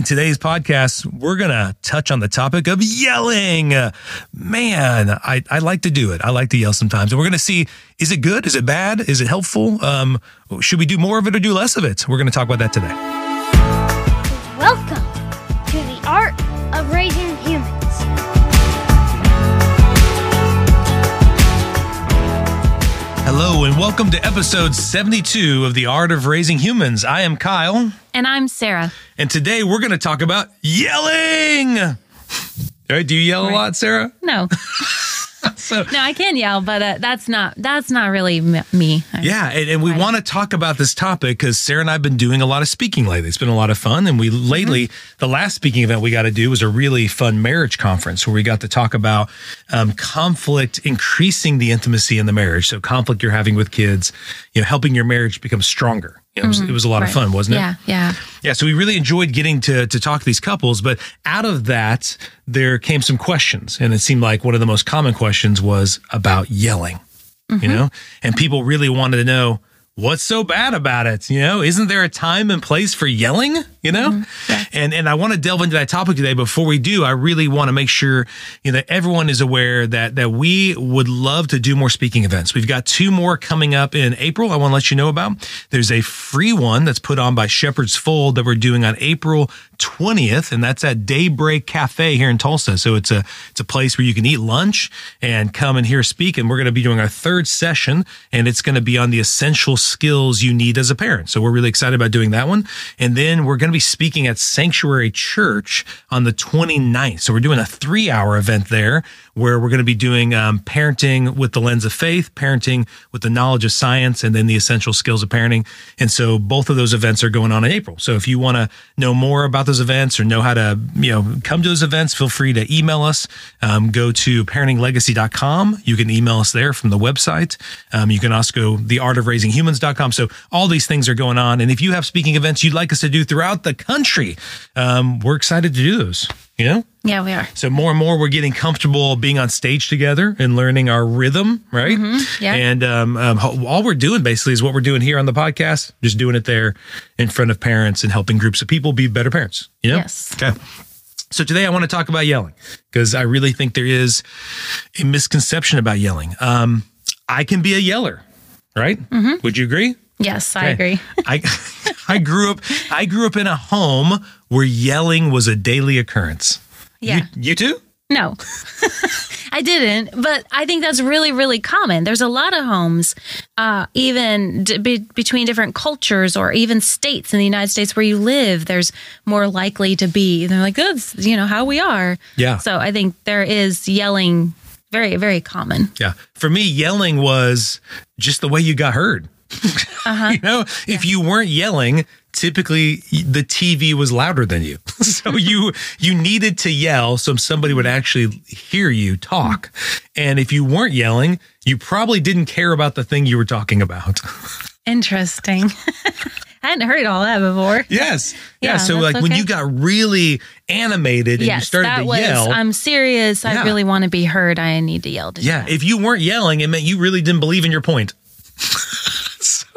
In today's podcast, we're going to touch on the topic of yelling. Man, I, I like to do it. I like to yell sometimes. And we're going to see is it good? Is it bad? Is it helpful? Um, should we do more of it or do less of it? We're going to talk about that today. Welcome to the Art of Raising Hello, and welcome to episode 72 of The Art of Raising Humans. I am Kyle, And I'm Sara. and today we're going to talk about yelling. All right, do you yell a lot, Sara? No, So, no, I can yell, but uh, that's not that's not really m- me. Yeah, and, and we want to talk about this topic because Sara and I have been doing a lot of speaking lately. It's been a lot of fun, and we lately the last speaking event we got to do was a really fun marriage conference where we got to talk about um, conflict increasing the intimacy in the marriage. So conflict you're having with kids, you know, helping your marriage become stronger. It, was, it was a lot of mm-hmm. fun, wasn't it? Yeah, yeah. Yeah, so we really enjoyed getting to to talk to these couples, but out of that there came some questions, and it seemed like one of the most common questions was about yelling. You mm-hmm. know, and people really wanted to know what's so bad about it. You know, isn't there a time and place for yelling? You know, mm-hmm. and and I want to delve into that topic today. Before we do, I really want to make sure you know that everyone is aware that that we would love to do more speaking events. We've got two more coming up in April. I want to let you know about. There's a free one that's put on by Shepherd's Fold that we're doing on April 20th, and that's at Daybreak Cafe here in Tulsa. So it's a it's a place where you can eat lunch and come and hear speak. And we're going to be doing our third session, and it's going to be on the essential skills you need as a parent. So we're really excited about doing that one. And then we're going to be speaking at Sanctuary Church on the 29th. So we're doing a three hour event there where we're going to be doing um, parenting with the lens of faith, parenting with the knowledge of science, and then the essential skills of parenting. And so both of those events are going on in April. So if you want to know more about those events or know how to, you know, come to those events, feel free to email us. Um, go to parentinglegacy.com. You can email us there from the website. Um, you can also go theartofraisinghumans.com. So all these things are going on. And if you have speaking events you'd like us to do throughout the country, um, we're excited to do those. You know? Yeah, we are. So more and more, we're getting comfortable being on stage together and learning our rhythm, right? yeah. And um, um, all we're doing basically is what we're doing here on the podcast, just doing it there in front of parents and helping groups of people be better parents. You know? Yes. Okay. So today I want to talk about yelling because I really think there is a misconception about yelling. Um, I can be a yeller, right? Would you agree? Yes, I agree. I I grew up I grew up in a home where yelling was a daily occurrence. Yeah. You, you too? No, I didn't, but I think that's really, really common. There's a lot of homes, uh, even d- be- between different cultures or even states in the United States where you live, there's more likely to be. They're like, that's, you know, how we are. Yeah. So I think there is yelling very, very common. Yeah. For me, yelling was just the way you got heard. Uh-huh. you know, if you weren't yelling, typically the TV was louder than you. so you you needed to yell so somebody would actually hear you talk. And if you weren't yelling, you probably didn't care about the thing you were talking about. Interesting. I hadn't heard all that before. yes. Yeah. Yeah, so like when you got really animated and you started that to was. yell. I'm serious. Yeah. I really want to be heard. I need to yell. To Yeah, if you weren't yelling, it meant you really didn't believe in your point so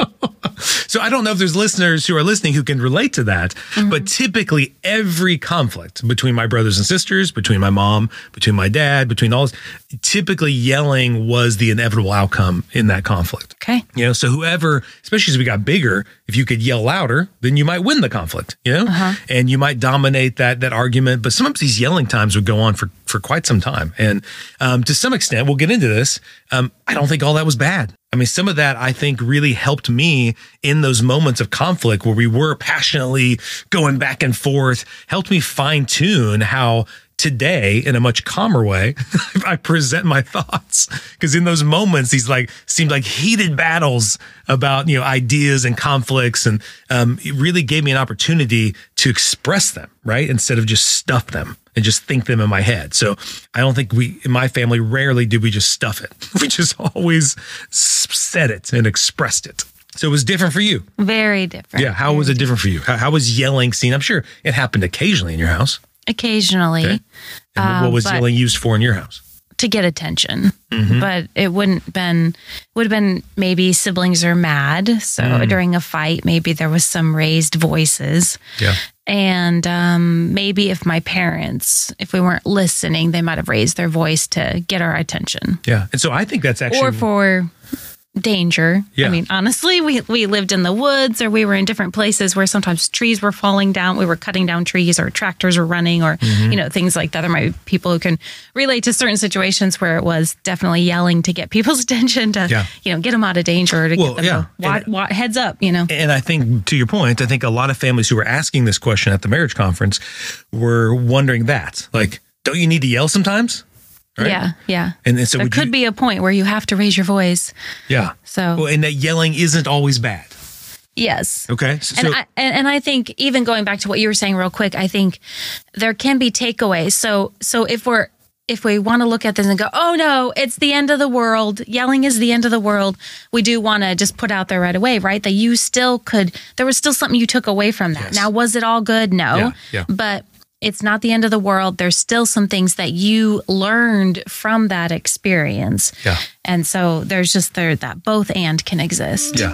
so, I don't know if there's listeners who are listening who can relate to that, but typically every conflict between my brothers and sisters, between my mom, between my dad, between all this, typically yelling was the inevitable outcome in that conflict. Okay. You know, so whoever, especially as we got bigger, if you could yell louder, then you might win the conflict, you know, and you might dominate that that argument. But sometimes these yelling times would go on for for quite some time, and um, to some extent, we'll get into this. Um, I don't think all that was bad. I mean, some of that I think really helped me in those moments of conflict where we were passionately going back and forth, helped me fine tune how today in a much calmer way i present my thoughts. Because in those moments these like seemed like heated battles about you know ideas and conflicts and um, it really gave me an opportunity to express them right instead of just stuff them and just think them in my head. So i don't think we in my family rarely did we just stuff it. We just always said it and expressed it so it was different for you Very different. yeah how was it different for you how, how was yelling seen i'm sure it happened occasionally in your house Occasionally Okay. And what was yelling used for in your house? to get attention. Mm-hmm. But it wouldn't been would have been maybe siblings are mad. So Mm. during a fight, maybe there was some raised voices. Yeah. And um, maybe if my parents, if we weren't listening, they might have raised their voice to get our attention. Yeah. And so I think that's actually or for danger. Yeah. I mean, honestly, we we lived in the woods or we were in different places where sometimes trees were falling down. We were cutting down trees or tractors were running or Mm-hmm. you know things like that. There might be people who can relate to certain situations where it was definitely yelling to get people's attention to Yeah. you know get them out of danger or to Well, get them yeah. to wa- wa- heads up. You know. And I think, to your point, I think a lot of families who were asking this question at the marriage conference were wondering that. Like, don't you need to yell sometimes? Right? Yeah, yeah. And, and so there could you, be a point where you have to raise your voice. yeah. So Well, and that yelling isn't always bad. yes, Okay. So, And, so- I, and I think even going back to what you were saying real quick, I think there can be takeaways. So so if we're if we want to look at this and go, oh no, it's the end of the world, yelling is the end of the world, we do want to just put out there right away, right? That you still could, there was still something you took away from that. Yes. Now, was it all good? No. Yeah, yeah. But it's not the end of the world. There's still some things that you learned from that experience. Yeah. And so there's just there that both and can exist. yeah.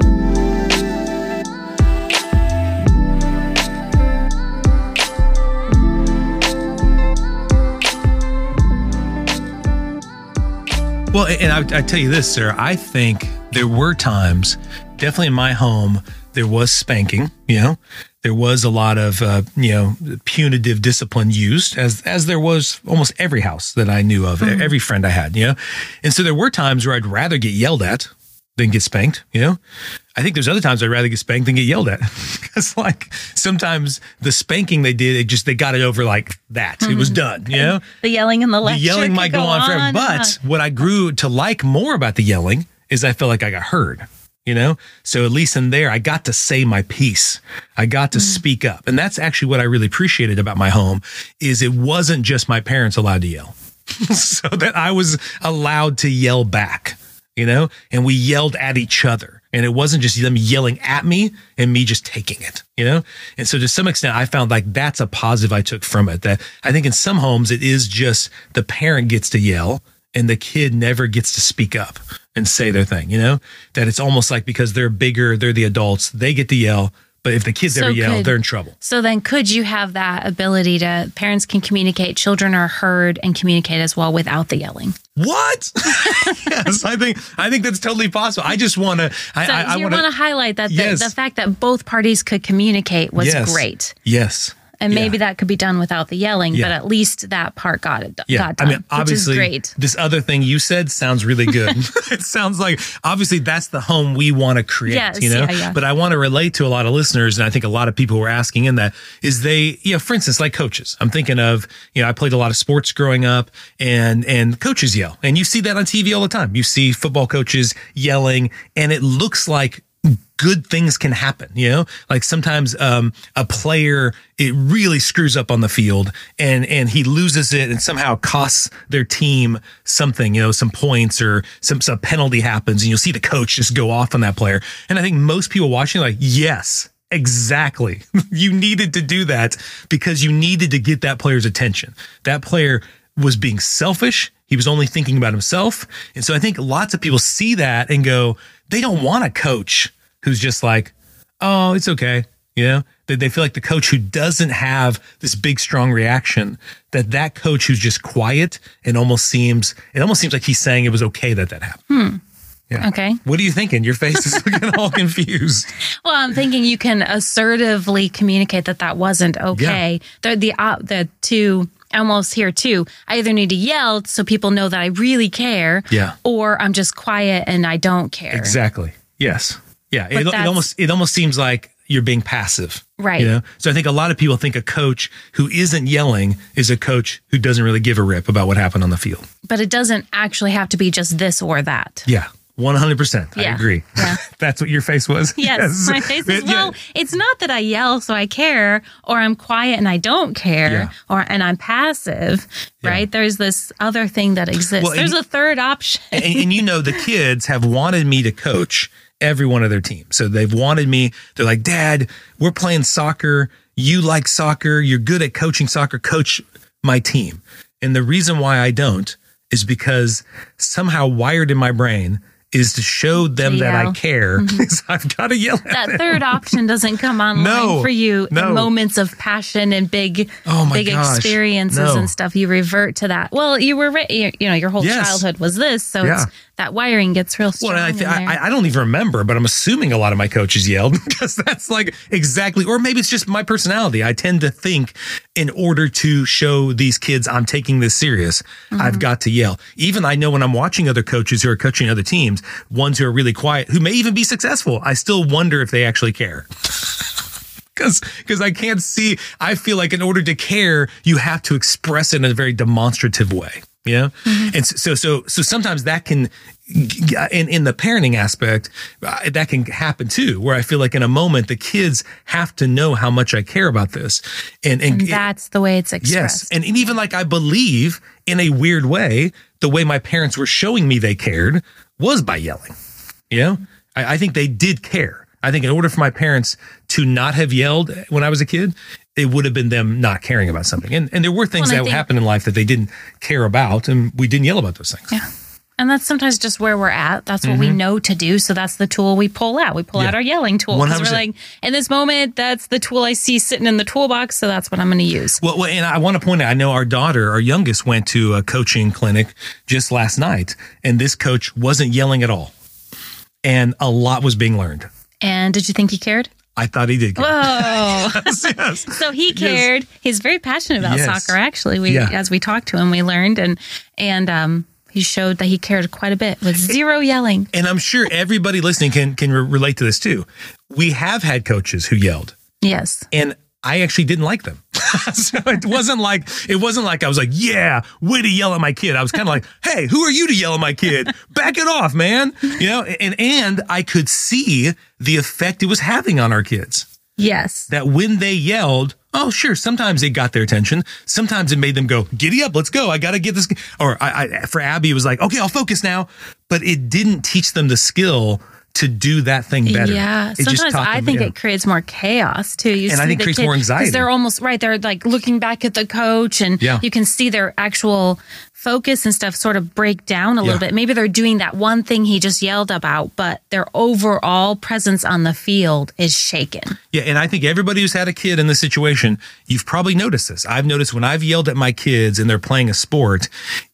Well, and I, I tell you this, Sara, I think there were times, definitely in my home, there was spanking, you know, there was a lot of, uh, you know, punitive discipline used as, as there was almost every house that I knew of, every friend I had, you know, and so there were times where I'd rather get yelled at than get spanked, you know, I think there's other times I'd rather get spanked than get yelled at because like sometimes the spanking they did, it just, they got it over like that. It was done, you know? The yelling and the the yelling might go on forever. and But on. what I grew to like more about the yelling is I felt like I got heard. You know, so at least in there, I got to say my piece. I got to Mm. speak up, and that's actually what I really appreciated about my home. Is it wasn't just my parents allowed to yell, so that I was allowed to yell back. You know, and we yelled at each other, and it wasn't just them yelling at me and me just taking it. You know, and so to some extent, I found like that's a positive I took from it. That I think in some homes it is just the parent gets to yell and the kid never gets to speak up and say their thing, you know? That it's almost like because they're bigger, they're the adults, they get to yell, but if the kids So ever yell, could- they're in trouble. So then, could you have that ability to parents can communicate, children are heard and communicate as well without the yelling? What? yes, I think I think that's totally possible. I just want to. I, So I, I want to highlight that the, Yes. the fact that both parties could communicate was Yes. great, Yes. And maybe Yeah. that could be done without the yelling, Yeah. but at least that part got it Yeah, got done, I mean, obviously, which is great. this other thing you said sounds really good. it sounds like obviously that's the home we want to create. Yes, you know, yeah. but I want to relate to a lot of listeners, and I think a lot of people were asking in that is they, you know, for instance, like coaches. I'm thinking of, you know, I played a lot of sports growing up, and and coaches yell, and you see that on TV all the time. You see football coaches yelling, and it looks like good things can happen you know? Like sometimes um a player it really screws up on the field and and he loses it and somehow costs their team something you know some points or some some penalty happens and you'll see the coach just go off on that player. And i think most people watching like yes exactly. You needed to do that because you needed to get that player's attention. That player was being selfish. He was only thinking about himself. And so i think lots of people see that and go they don't want a coach who's just like, oh, it's okay. You know, they, they feel like the coach who doesn't have this big, strong reaction, that that coach who's just quiet and almost seems, it almost seems like he's saying it was okay that that happened. Yeah. Okay. What are you thinking? Your face is looking all confused. Well, I'm thinking you can assertively communicate that that wasn't okay. Yeah. The the uh, the two almost here too. I either need to yell so people know that I really care, Yeah. or I'm just quiet and I don't care. Exactly. Yes. Yeah. It, it almost, it almost seems like you're being passive. Right. You know? So I think a lot of people think a coach who isn't yelling is a coach who doesn't really give a rip about what happened on the field. But it doesn't actually have to be just this or that. Yeah. 100%. I agree. Yeah. That's what your face was. Yes, my face is Yeah. well. It's not that I yell so I care, or I'm quiet and I don't care, Yeah. or and I'm passive. Yeah. Right? There's this other thing that exists. Well, There's you- a third option. and, and you know the kids have wanted me to coach every one of their teams. So they've wanted me. They're like, Dad, we're playing soccer. You like soccer. You're good at coaching soccer. Coach my team. And the reason why I don't is because somehow wired in my brain is to show them that I care. Mm-hmm. is I've got to yell at that third option doesn't come online No, for you no. in moments of passion and big Oh big gosh, experiences no. and stuff you revert to that well you were you you know your whole Yes. childhood was this so Yeah. it's that wiring gets real strong Well, I, in th- there. I, I don't even remember, but I'm assuming a lot of my coaches yelled because that's like exactly, or maybe it's just my personality. I tend to think in order to show these kids I'm taking this serious, Mm-hmm. I've got to yell. Even I know when I'm watching other coaches who are coaching other teams, ones who are really quiet, who may even be successful, I still wonder if they actually care. Because because I can't see, I feel like in order to care, you have to express it in a very demonstrative way. You know, and so so so sometimes that can, in in the parenting aspect, uh, that can happen too. Where I feel like in a moment the kids have to know how much I care about this, and and, and that's the way it's expressed yes, and, and even like I believe in a weird way, the way my parents were showing me they cared was by yelling. You know, I, I think they did care. I think in order for my parents to not have yelled when I was a kid, it would have been them not caring about something. And and there were things Well, that think- happened in life that they didn't care about, and we didn't yell about those things. Yeah. And that's sometimes just where we're at. That's what we know to do. So that's the tool we pull out. We pull Mm-hmm. Yeah. out our yelling tool. Because we're like, in this moment, that's the tool I see sitting in the toolbox. So that's what I'm going to use. Well, well, and I want to point out, I know our daughter, our youngest, went to a coaching clinic just last night, and this coach wasn't yelling at all, and a lot was being learned. And did you think he cared? I thought he did. care. Oh, yes, yes. so he cared. He's very passionate about Yes. soccer. Actually, we Yeah. as we talked to him, we learned and and um, he showed that he cared quite a bit with zero yelling. And I'm sure everybody listening can can re- relate to this too. We have had coaches who yelled, Yes. and I actually didn't like them. so it wasn't like it wasn't like I was like, yeah, way to yell at my kid. I was kind of like, hey, who are you to yell at my kid? Back it off, man. You know, and and I could see the effect it was having on our kids. Yes. That when they yelled, oh sure, sometimes it got their attention. Sometimes it made them go, giddy up, let's go. I got to get this. Or I, I for Abby, it was like, okay, I'll focus now. But it didn't teach them the skill to do that thing better. Yeah. It Sometimes I think it creates more chaos too. You And I think creates kid- more anxiety. They're almost right. They're like looking back at the coach and Yeah. you can see their actual focus and stuff sort of break down a little bit. Maybe they're doing that one thing he just yelled about, but their overall presence on the field is shaken. Yeah, and I think everybody who's had a kid in this situation, you've probably noticed this. I've noticed when I've yelled at my kids and they're playing a sport,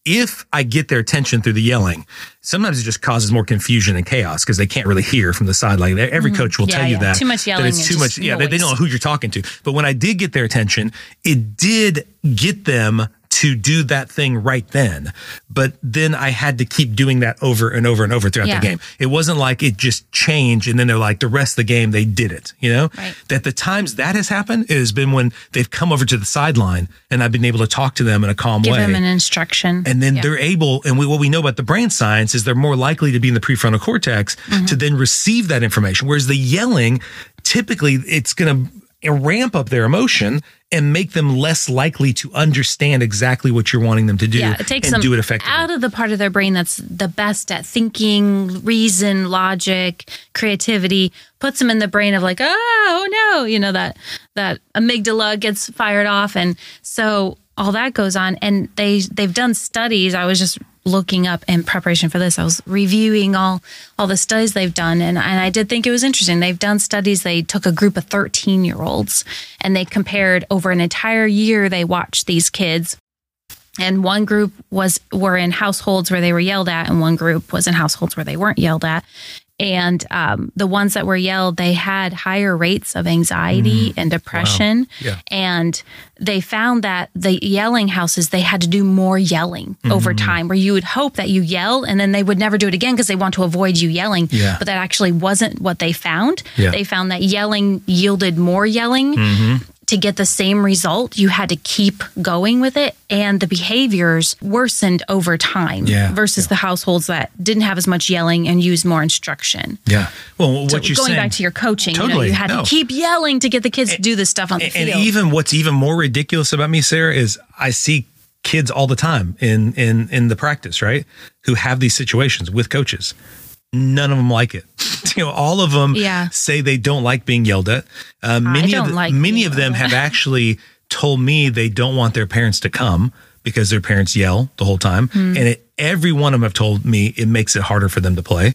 if I get their attention through the yelling, sometimes it just causes more confusion and chaos because they can't really hear from the sideline. Every coach will Mm-hmm. Yeah, tell you that. Too much that yelling it's too much. Yeah, they, they don't know who you're talking to. But when I did get their attention, it did get them to do that thing right then. But then I had to keep doing that over and over and over throughout Yeah. the game. It wasn't like it just changed and then they're like the rest of the game they did it, you know? Right. That the times that has happened it has been when they've come over to the sideline and I've been able to talk to them in a calm Give way. them an instruction. and then Yeah. they're able, and we, what we know about the brain science is they're more likely to be in the prefrontal cortex Mm-hmm. to then receive that information. Whereas the yelling, typically it's going to ramp up their emotion and make them less likely to understand exactly what you're wanting them to do Yeah, it takes and them do it effectively. out of the part of their brain that's the best at thinking, reason, logic, creativity. Puts them in the brain of like, oh no, you know that that amygdala gets fired off, and so all that goes on. And they they've done studies. I was just looking up in preparation for this. I was reviewing all all the studies they've done, and and I did think it was interesting. They've done studies. They took a group of thirteen year olds and they compared over an entire year. They watched these kids and one group was were in households where they were yelled at and one group was in households where they weren't yelled at. And um, the ones that were yelled they had higher rates of anxiety mm. and depression. Yeah. and they found that the yelling houses they had to do more yelling mm-hmm. over time where you would hope that you yell and then they would never do it again because they want to avoid you yelling. Yeah. but that actually wasn't what they found. Yeah. they found that yelling yielded more yelling mm-hmm. To get the same result, you had to keep going with it, and the behaviors worsened over time Yeah, versus the households that didn't have as much yelling and used more instruction. yeah. Well, what So you're going saying, back to your coaching, you, know, Totally, you had no. to keep yelling to get the kids to do this stuff on the and field. And even what's even more ridiculous about me, Sara, is I see kids all the time in in in the practice, right? Who have these situations with coaches. None of them like it. you know, all of them Yeah. say they don't like being yelled at. Uh, many of the- like many of them have actually told me they don't want their parents to come because their parents yell the whole time, Hmm. and it every one of them have told me it makes it harder for them to play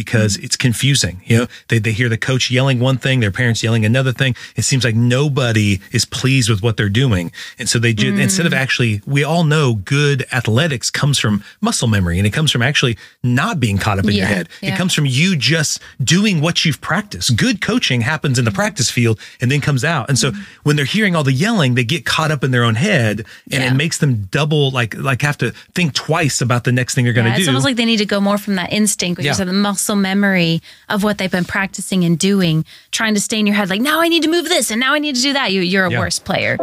because it's confusing. You know, they, they hear the coach yelling one thing, their parents yelling another thing. It seems like nobody is pleased with what they're doing. And so they do, mm. instead of actually, we all know good athletics comes from muscle memory and it comes from actually not being caught up in your Yeah, head. It comes from you just doing what you've practiced. Good coaching happens in the practice field and then comes out. And so mm. when they're hearing all the yelling, they get caught up in their own head and Yeah. it makes them double, like, like have to think twice about the next thing they're going to Yeah, do. it's almost like they need to go more from that instinct, which Yeah. is the muscle memory of what they've been practicing and doing, trying to stay in your head. Like now I need to move this, and now I need to do that. You, you're a Yeah. worse player.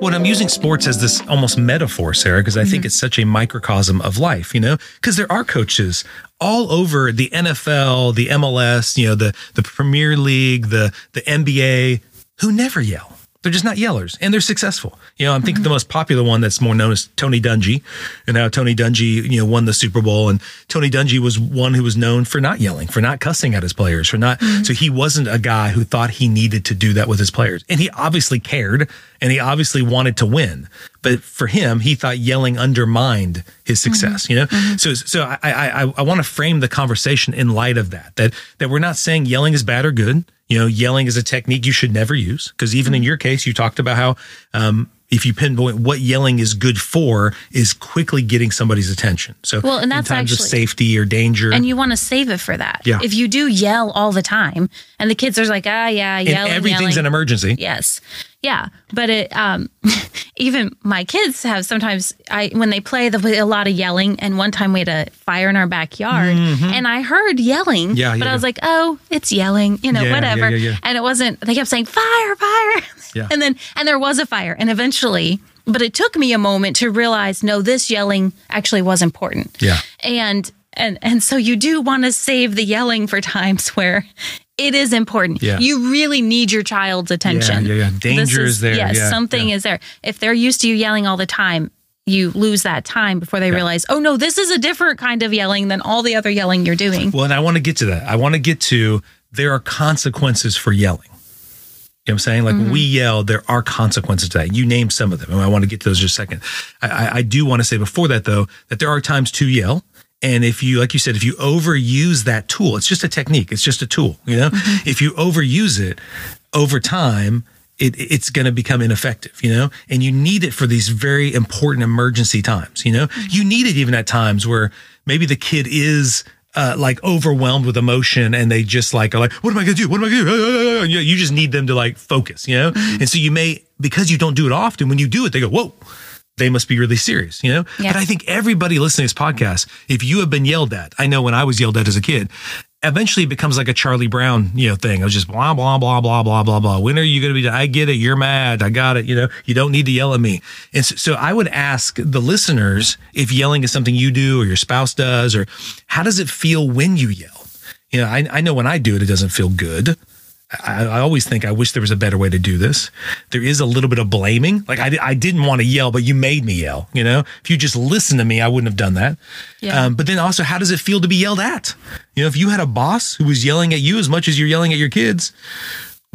Well, I'm using sports as this almost metaphor, Sara, because I think mm-hmm. it's such a microcosm of life, you know, because there are coaches all over the NFL, the MLS, you know, the, the Premier League, the, the NBA who never yell. They're just not yellers and they're successful. You know, I'm thinking the mm-hmm. most popular one that's more known as Tony Dungy and how Tony Dungy, you know, won the Super Bowl and Tony Dungy was one who was known for not yelling, for not cussing at his players, for not, mm-hmm. so he wasn't a guy who thought he needed to do that with his players. And he obviously cared and he obviously wanted to win. But for him, he thought yelling undermined his success, you know? So, so I, I, I, I want to frame the conversation in light of that, that, that we're not saying yelling is bad or good. You know, yelling is a technique you should never use. Cause even in your case, you talked about how, um, if you pinpoint what yelling is good for is quickly getting somebody's attention. So Well, and that's in times of actually- safety or danger. And you want to save it for that. Yeah. If you do yell all the time, and the kids are like, ah, yeah, and yelling, everything's yelling. an emergency. Yes. Yeah. But it, um, even my kids have sometimes, I, when they play, be a lot of yelling. And one time we had a fire in our backyard and I heard yelling. Mm-hmm. Yeah, But yeah, I was yeah. like, oh, it's yelling, you know, whatever. And it wasn't, they kept saying fire, fire. Yeah. And then, and there was a fire. And eventually, but it took me a moment to realize, no, this yelling actually was important Yeah. and and and so you do want to save the yelling for times where it is important. Yeah. You really need your child's attention. yeah, yeah. This Danger is there. Yes, Yeah, something yeah. is there. If they're used to you yelling all the time, you lose that time before they realize, oh no, this is a different kind of yelling than all the other yelling you're doing. Well, and I want to get to that. I want to get to there are consequences for yelling. You know what I'm saying? Like when we mm-hmm. yell, there are consequences to that. You name some of them, and I want to get to those in just a second. I, I, I do want to say before that, though, that there are times to yell. And if you, like you said, if you overuse that tool, it's just a technique, it's just a tool, you know? Mm-hmm. If you overuse it over time, it, it's going to become ineffective, you know? And you need it for these very important emergency times, you know? Mm-hmm. You need it even at times where maybe the kid is uh, like overwhelmed with emotion and they just like are like, what am I gonna do? What am I gonna do? And You you just need them to like focus, you know? Mm-hmm. And so you may, because you don't do it often, when you do it, they go, whoa, they must be really serious, you know? Yeah. But I think everybody listening to this podcast, if you have been yelled at, I know when I was yelled at as a kid, eventually it becomes like a Charlie Brown, you know, thing. I was just blah, blah, blah, blah, blah, blah, blah. When are you going to be done? I get it. You're mad. I got it. You know, you don't need to yell at me. And so, so I would ask the listeners if yelling is something you do or your spouse does, or how does it feel when you yell? You know, I, I know when I do it, it doesn't feel good. I, I always think I wish there was a better way to do this. There is a little bit of blaming. Like I, I didn't want to yell, but you made me yell. You know, if you just listened to me, I wouldn't have done that. Yeah. Um, but then also, how does it feel to be yelled at? You know, if you had a boss who was yelling at you as much as you're yelling at your kids,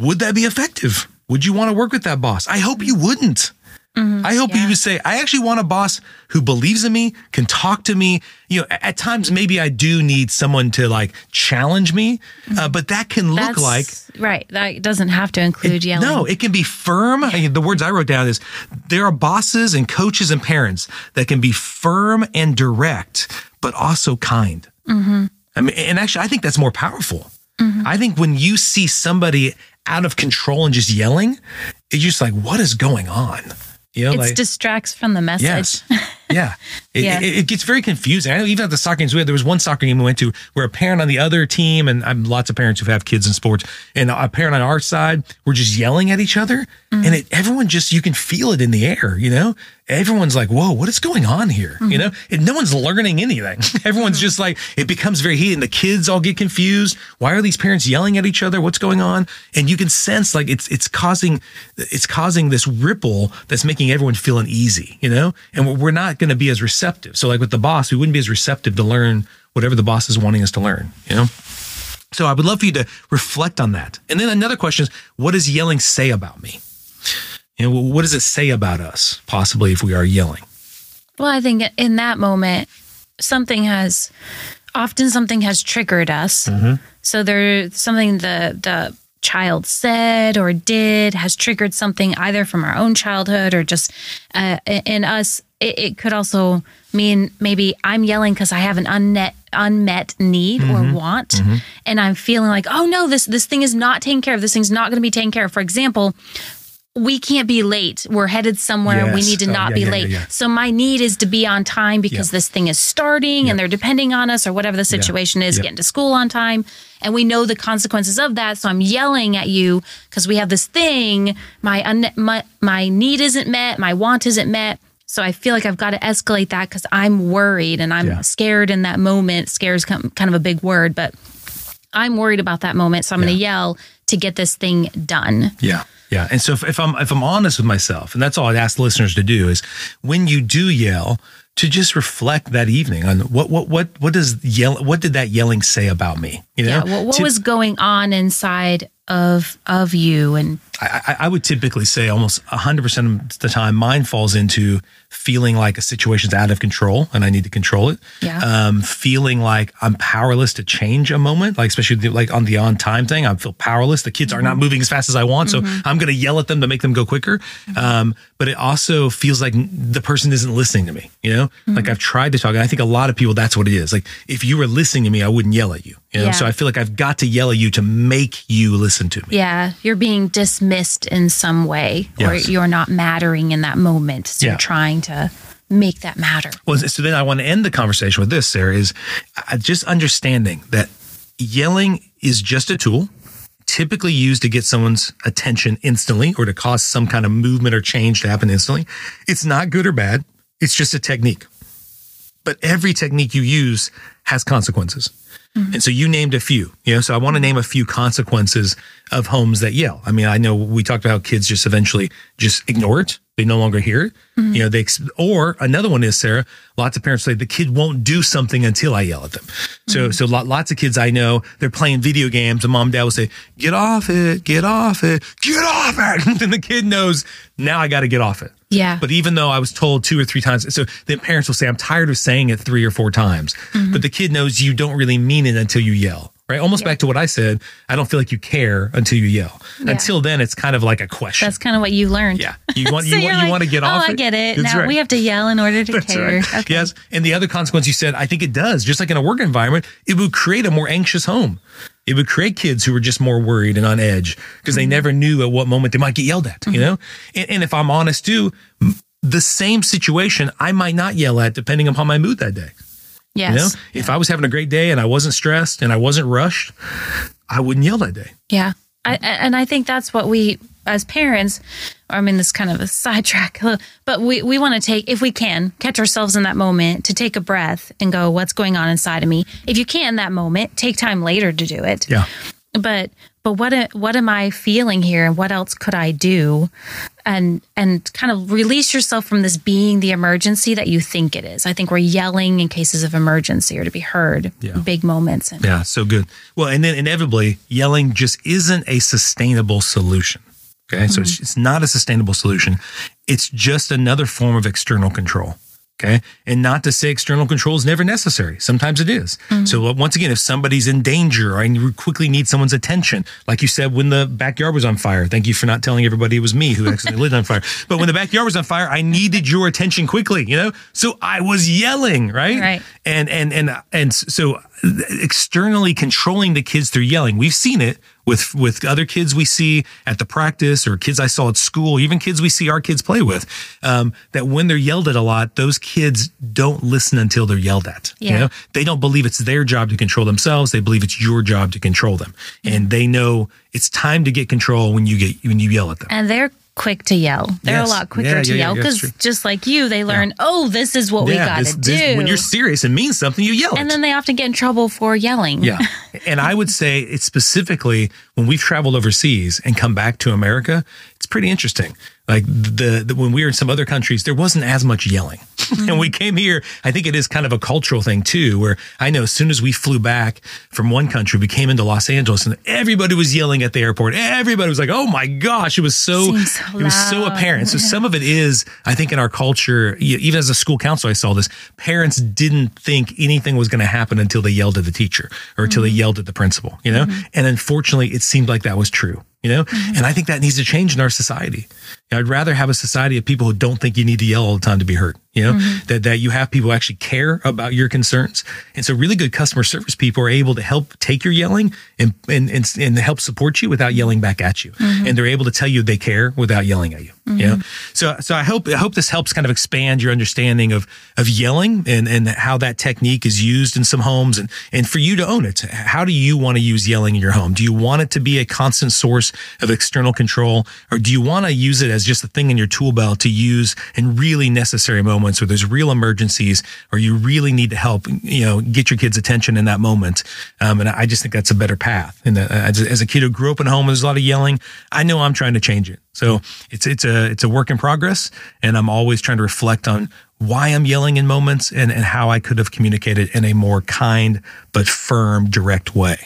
would that be effective? Would you want to work with that boss? I hope you wouldn't. I hope you would say, I actually want a boss who believes in me, can talk to me. You know, at times maybe I do need someone to like challenge me, uh, but that can look That's like right. That doesn't have to include yelling. no, it can be firm. I mean, the words I wrote down is there are bosses and coaches and parents that can be firm and direct, but also kind. Mm-hmm. I mean, and actually, I think that's more powerful. I think when you see somebody out of control and just yelling, it's just like, what is going on? You know, it like distracts from the message. Yes. Yeah. It, Yeah. It, it gets very confusing. I know even at the soccer games we had, there was one soccer game we went to where a parent on the other team, and I'm lots of parents who have kids in sports, and a parent on our side were just yelling at each other. Mm-hmm. And it, everyone just, you can feel it in the air, you know? Everyone's like, whoa, what is going on here? Mm-hmm. You know? And no one's learning anything. Everyone's just like, it becomes very heated, and the kids all get confused. Why are these parents yelling at each other? What's going on? And you can sense like it's, it's causing, it's causing this ripple that's making everyone feel uneasy, you know? And we're- we're not going to be as receptive. So, like with the boss, we wouldn't be as receptive to learn whatever the boss is wanting us to learn, you know? So I would love for you to reflect on that. And then another question is, what does yelling say about me? You know, what does it say about us, possibly, if we are yelling? Well, I think in that moment, something has often something has triggered us. So there's something the the child said or did has triggered something either from our own childhood or just uh, in us. It, it could also mean maybe I'm yelling because I have an unmet unmet need or mm-hmm. want, mm-hmm. and I'm feeling like, oh no, this this thing is not taken care of. This thing's not going to be taken care of. For example, we can't be late. We're headed somewhere. We need to Oh, not yeah, be yeah, late. yeah. So my need is to be on time because this thing is starting and they're depending on us or whatever the situation is, getting to school on time. And we know the consequences of that. So I'm yelling at you because we have this thing. My, un- my my need isn't met. My want isn't met. So I feel like I've got to escalate that because I'm worried and I'm Yeah. scared in that moment. Scared is kind of a big word, but I'm worried about that moment. So I'm going to yell to get this thing done. Yeah. Yeah. And so if, if I'm if I'm honest with myself, and that's all I'd ask listeners to do is when you do yell, to just reflect that evening on what what what what does yell what did that yelling say about me? You know? Yeah. What, what Tip- was going on inside of of you and I, I- I would typically say almost 100% of the time mine falls into feeling like a situation's out of control and I need to control it. Yeah. Um, feeling like I'm powerless to change a moment, like especially the, like on the on time thing, I feel powerless. The kids are Mm-hmm. not moving as fast as I want, so I'm going to yell at them to make them go quicker. Mm-hmm. Um, but it also feels like the person isn't listening to me. You know, Mm-hmm. like I've tried to talk, and I think a lot of people that's what it is. Like if you were listening to me, I wouldn't yell at you. You know, Yeah. so I feel like I've got to yell at you to make you listen to me. yeah, you're being dismissed in some way or you're not mattering in that moment. So Yeah. you're trying to make that matter. Well, so then I want to end the conversation with this, Sara, is uh, just understanding that yelling is just a tool typically used to get someone's attention instantly or to cause some kind of movement or change to happen instantly. It's not good or bad. It's just a technique. But every technique you use has consequences. Mm-hmm. And so you named a few, you know, so I want to name a few consequences of homes that yell. I mean, I know we talked about how kids just eventually just ignore it. They no longer hear it. Mm-hmm. You know, they, or another one is Sara, lots of parents say the kid won't do something until I yell at them. So, mm-hmm. so lot, lots of kids I know, they're playing video games and mom and dad will say, get off it, get off it, get off it. and the kid knows now I got to get off it. Yeah. But even though I was told two or three times, so then parents will say, I'm tired of saying it three or four times. Mm-hmm. But the kid knows you don't really mean it until you yell, right? Almost back to what I said. I don't feel like you care until you yell. Until then, it's kind of like a question. That's kind of what you learned. yeah. You want, So you want, you want to get oh, off I it? get it. That's now right. we have to yell in order to That's care. right. Okay. Yes. And the other consequence you said, I think it does. Just like in a work environment, it would create a more anxious home. It would create kids who were just more worried and on edge because Mm-hmm. they never knew at what moment they might get yelled at, you know? And, and if I'm honest too, the same situation I might not yell at depending upon my mood that day. Yes. You know, if I was having a great day and I wasn't stressed and I wasn't rushed, I wouldn't yell that day. Yeah. I, and I think that's what we, as parents, I mean, this kind of a sidetrack, but we, we want to take, if we can, catch ourselves in that moment to take a breath and go, what's going on inside of me? If you can, that moment, take time later to do it. Yeah. But, but what, what am I feeling here and what else could I do? And, and kind of release yourself from this being the emergency that you think it is. I think we're yelling in cases of emergency or to be heard, Yeah. big moments. And Yeah, so good. Well, and then inevitably, yelling just isn't a sustainable solution. Okay, so mm-hmm. it's, it's not a sustainable solution. It's just another form of external control. Okay, and not to say external control is never necessary. Sometimes it is. So uh, once again, if somebody's in danger and you quickly need someone's attention, like you said when the backyard was on fire, thank you for not telling everybody it was me who accidentally lit on fire. But when the backyard was on fire, I needed your attention quickly. You know, so I was yelling, right? Right. and and and and so externally controlling the kids through yelling. We've seen it with with other kids we see at the practice or kids i saw at school even kids we see our kids play with um, that when they're yelled at a lot those kids don't listen until they're yelled at. You Yeah. know? They don't believe it's their job to control themselves. They believe it's your job to control them. And they know it's time to get control when you get when you yell at them. And they're quick to yell. They're Yes. a lot quicker Yeah, to yeah, yeah, yell because true. just like you, they learn, oh, this is what we got this- to this- do. when you're serious and means something you yell and it then they often get in trouble for yelling. Yeah. And I would say it's specifically when we've traveled overseas and come back to America, it's pretty interesting. Like the, the when we were in some other countries, there wasn't as much yelling. Mm-hmm. and we came here, I think it is kind of a cultural thing too, where I know as soon as we flew back from one country, we came into Los Angeles and everybody was yelling at the airport. Everybody was like, "Oh my gosh!" It was so, so it was so apparent. So some of it is, I think, in our culture. Even as a school counselor, I saw this. Parents didn't think anything was going to happen until they yelled at the teacher or until they mm-hmm. yelled at the principal. You know, mm-hmm. and unfortunately, it seemed like that was true. You know, and I think that needs to change in our society. I'd rather have a society of people who don't think you need to yell all the time to be heard. You know, mm-hmm. that, that you have people actually care about your concerns. And so really good customer service people are able to help take your yelling and, and, and, and help support you without yelling back at you. Mm-hmm. And they're able to tell you they care without yelling at you. You know, mm-hmm. so, so I hope, I hope this helps kind of expand your understanding of, of yelling and, and how that technique is used in some homes and, and for you to own it. How do you want to use yelling in your home? Do you want it to be a constant source of external control or do you want to use it as just a thing in your tool belt to use in really necessary moments where there's real emergencies or you really need to help, you know, get your kids' attention in that moment? Um, and I just think that's a better path. And that, as, a- as a kid who grew up in a home, there's a lot of yelling. I know I'm trying to change it. So it's it's a it's a work in progress, and I'm always trying to reflect on why I'm yelling in moments and and how I could have communicated in a more kind but firm, direct way.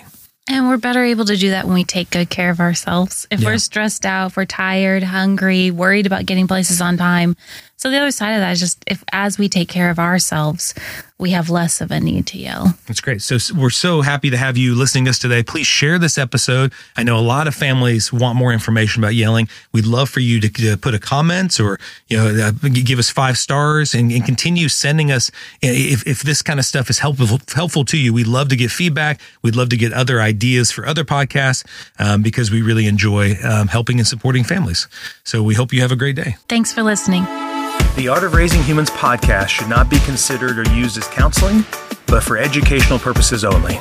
And we're better able to do that when we take good care of ourselves. If Yeah. we're stressed out, if we're tired, hungry, worried about getting places on time. So the other side of that is just if as we take care of ourselves, we have less of a need to yell. That's great. So we're so happy to have you listening to us today. Please share this episode. I know a lot of families want more information about yelling. We'd love for you to, to put a comment or you know uh, give us five stars and, and continue sending us if, if this kind of stuff is helpful helpful to you. We'd love to get feedback. We'd love to get other ideas for other podcasts um, because we really enjoy um, helping and supporting families. So we hope you have a great day. Thanks for listening. The Art of Raising Humans podcast should not be considered or used as counseling, but for educational purposes only.